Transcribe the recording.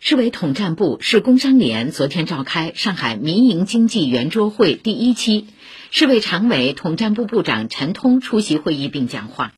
市委统战部市工商联昨天召开上海民营经济圆桌会第一期市委常委统战部部长陈通出席会议并讲话。